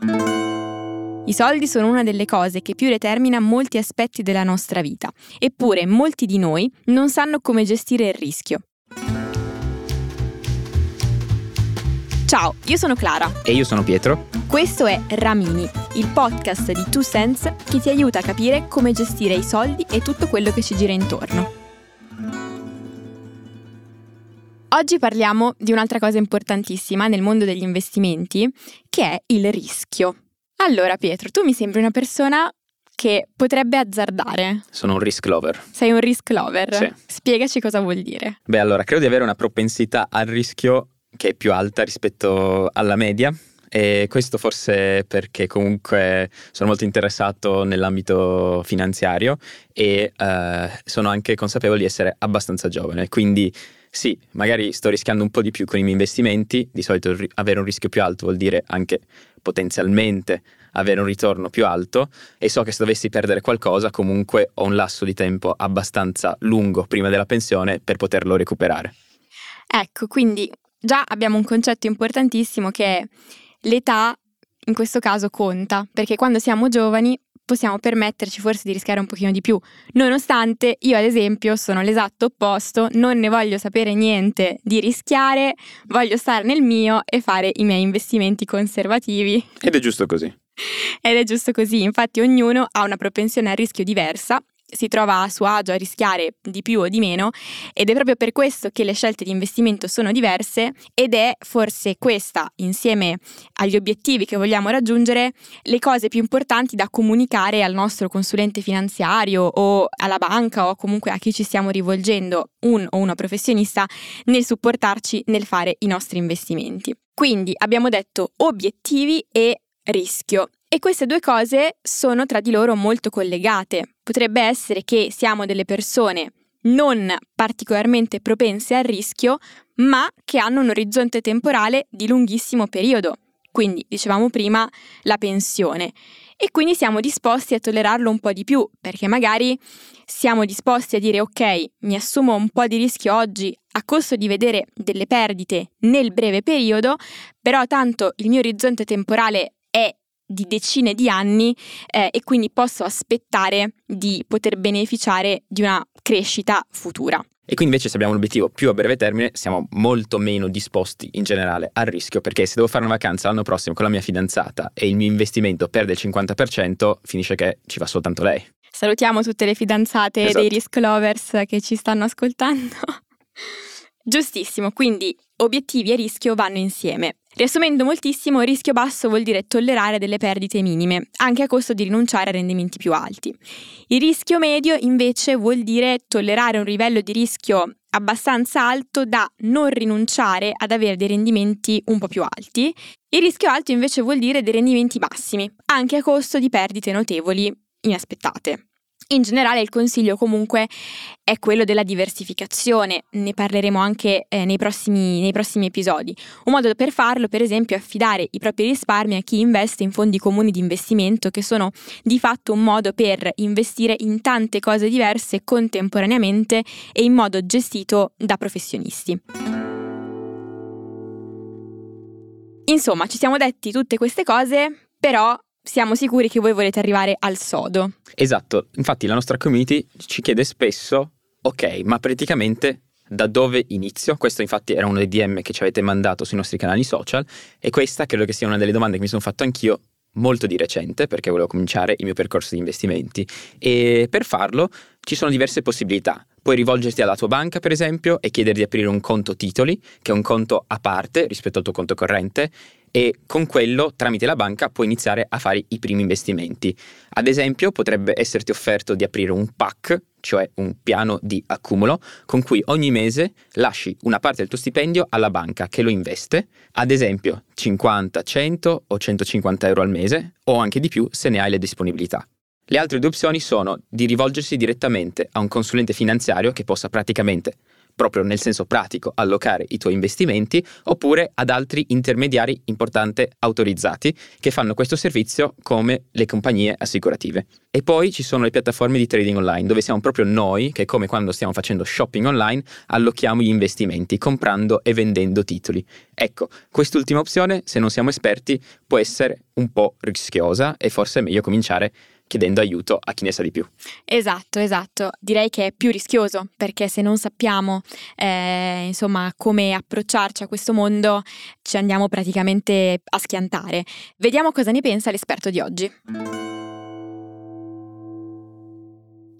I soldi sono una delle cose che più determina molti aspetti della nostra vita, eppure molti di noi non sanno come gestire il rischio. Ciao, io sono Clara. E io sono Pietro. Questo è Ramini, il podcast di Two Sense che ti aiuta a capire come gestire i soldi e tutto quello che ci gira intorno. Oggi parliamo di un'altra cosa importantissima nel mondo degli investimenti, che è il rischio. Allora Pietro, tu mi sembri una persona che potrebbe azzardare. Sono un risk lover. Sei un risk lover? Sì. Spiegaci cosa vuol dire. Beh, allora, credo di avere una propensità al rischio che è più alta rispetto alla media. E questo forse perché comunque sono molto interessato nell'ambito finanziario e eh, sono anche consapevole di essere abbastanza giovane. Quindi sì, magari sto rischiando un po' di più con i miei investimenti, di solito avere un rischio più alto vuol dire anche potenzialmente avere un ritorno più alto e so che se dovessi perdere qualcosa comunque ho un lasso di tempo abbastanza lungo prima della pensione per poterlo recuperare. Ecco, quindi già abbiamo un concetto importantissimo che è l'età in questo caso conta, perché quando siamo giovani possiamo permetterci forse di rischiare un pochino di più, nonostante io ad esempio sono l'esatto opposto, non ne voglio sapere niente di rischiare, voglio stare nel mio e fare i miei investimenti conservativi. Ed è giusto così. Ed è giusto così, infatti ognuno ha una propensione al rischio diversa si trova a suo agio a rischiare di più o di meno ed è proprio per questo che le scelte di investimento sono diverse ed è forse questa, insieme agli obiettivi che vogliamo raggiungere, le cose più importanti da comunicare al nostro consulente finanziario o alla banca o comunque a chi ci stiamo rivolgendo, un o una professionista, nel supportarci nel fare i nostri investimenti. Quindi abbiamo detto obiettivi e rischio. E queste due cose sono tra di loro molto collegate. Potrebbe essere che siamo delle persone non particolarmente propense al rischio, ma che hanno un orizzonte temporale di lunghissimo periodo. Quindi, dicevamo prima, la pensione. E quindi siamo disposti a tollerarlo un po' di più, perché magari siamo disposti a dire ok, mi assumo un po' di rischio oggi a costo di vedere delle perdite nel breve periodo, però tanto il mio orizzonte temporale di decine di anni eh, e quindi posso aspettare di poter beneficiare di una crescita futura. E qui invece se abbiamo un obiettivo più a breve termine siamo molto meno disposti in generale al rischio perché se devo fare una vacanza l'anno prossimo con la mia fidanzata e il mio investimento perde il 50% finisce che ci va soltanto lei. Salutiamo tutte le fidanzate esatto. dei risk lovers che ci stanno ascoltando. Giustissimo, quindi obiettivi e rischio vanno insieme. Riassumendo moltissimo, rischio basso vuol dire tollerare delle perdite minime, anche a costo di rinunciare a rendimenti più alti. Il rischio medio invece vuol dire tollerare un livello di rischio abbastanza alto da non rinunciare ad avere dei rendimenti un po' più alti. Il rischio alto invece vuol dire dei rendimenti massimi, anche a costo di perdite notevoli inaspettate. In generale il consiglio comunque è quello della diversificazione, ne parleremo anche eh, nei, prossimi, nei, prossimi, episodi. Un modo per farlo, per esempio, è affidare i propri risparmi a chi investe in fondi comuni di investimento, che sono di fatto un modo per investire in tante cose diverse contemporaneamente e in modo gestito da professionisti. Insomma, ci siamo detti tutte queste cose, però siamo sicuri che voi volete arrivare al sodo. Esatto, infatti la nostra community ci chiede spesso, ok, ma praticamente da dove inizio? Questo infatti era uno dei DM che ci avete mandato sui nostri canali social e questa credo che sia una delle domande che mi sono fatto anch'io molto di recente perché volevo cominciare il mio percorso di investimenti e per farlo ci sono diverse possibilità. Puoi rivolgerti alla tua banca, per esempio, e chiedere di aprire un conto titoli, che è un conto a parte rispetto al tuo conto corrente, e con quello, tramite la banca, puoi iniziare a fare i primi investimenti. Ad esempio, potrebbe esserti offerto di aprire un PAC, cioè un piano di accumulo, con cui ogni mese lasci una parte del tuo stipendio alla banca che lo investe, ad esempio 50, 100 o 150 euro al mese, o anche di più se ne hai le disponibilità. Le altre due opzioni sono di rivolgersi direttamente a un consulente finanziario che possa praticamente proprio nel senso pratico allocare i tuoi investimenti oppure ad altri intermediari importanti autorizzati che fanno questo servizio come le compagnie assicurative. E poi ci sono le piattaforme di trading online dove siamo proprio noi che come quando stiamo facendo shopping online allochiamo gli investimenti comprando e vendendo titoli. Ecco, quest'ultima opzione se non siamo esperti può essere un po' rischiosa e forse è meglio cominciare chiedendo aiuto a chi ne sa di più. Esatto, esatto. Direi che è più rischioso perché se non sappiamo eh, insomma come approcciarci a questo mondo ci andiamo praticamente a schiantare. Vediamo cosa ne pensa l'esperto di oggi.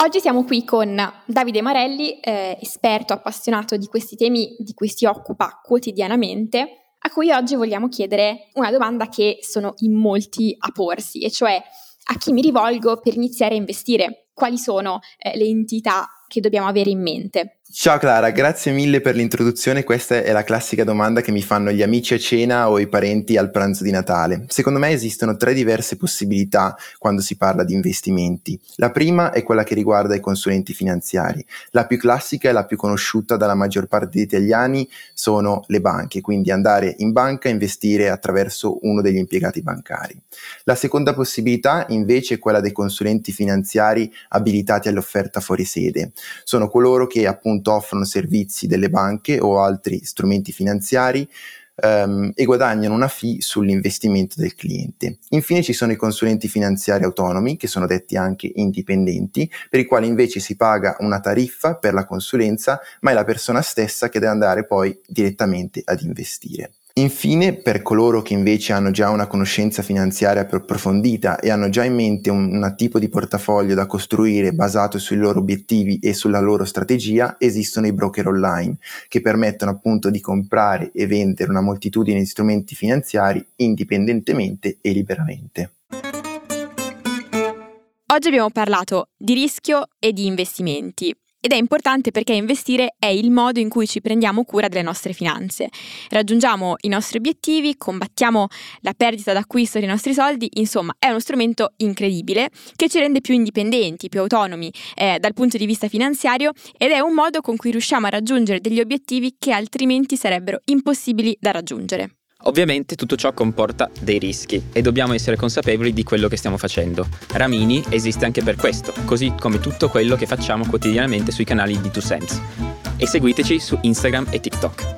Oggi siamo qui con Davide Marelli, eh, esperto appassionato di questi temi di cui si occupa quotidianamente, a cui oggi vogliamo chiedere una domanda che sono in molti a porsi, e cioè a chi mi rivolgo per iniziare a investire? Quali sono eh, le entità che dobbiamo avere in mente? Ciao Clara, grazie mille per l'introduzione. Questa è la classica domanda che mi fanno gli amici a cena o i parenti al pranzo di Natale. Secondo me esistono tre diverse possibilità quando si parla di investimenti. La prima è quella che riguarda i consulenti finanziari. La più classica e la più conosciuta dalla maggior parte degli italiani sono le banche, quindi andare in banca e investire attraverso uno degli impiegati bancari. La seconda possibilità invece è quella dei consulenti finanziari abilitati all'offerta fuori sede. Sono coloro che appunto appunto offrono servizi delle banche o altri strumenti finanziari um, e guadagnano una fee sull'investimento del cliente. Infine ci sono i consulenti finanziari autonomi, che sono detti anche indipendenti, per i quali invece si paga una tariffa per la consulenza, ma è la persona stessa che deve andare poi direttamente ad investire. Infine, per coloro che invece hanno già una conoscenza finanziaria più approfondita e hanno già in mente un, un, tipo di portafoglio da costruire basato sui loro obiettivi e sulla loro strategia, esistono i broker online che permettono appunto di comprare e vendere una moltitudine di strumenti finanziari indipendentemente e liberamente. Oggi abbiamo parlato di rischio e di investimenti. Ed è importante perché investire è il modo in cui ci prendiamo cura delle nostre finanze. Raggiungiamo i nostri obiettivi, combattiamo la perdita d'acquisto dei nostri soldi, insomma è uno strumento incredibile che ci rende più indipendenti, più autonomi eh, dal punto di vista finanziario ed è un modo con cui riusciamo a raggiungere degli obiettivi che altrimenti sarebbero impossibili da raggiungere. Ovviamente tutto ciò comporta dei rischi e dobbiamo essere consapevoli di quello che stiamo facendo. Ramini esiste anche per questo, così come tutto quello che facciamo quotidianamente sui canali di 2Sense. E seguiteci su Instagram e TikTok.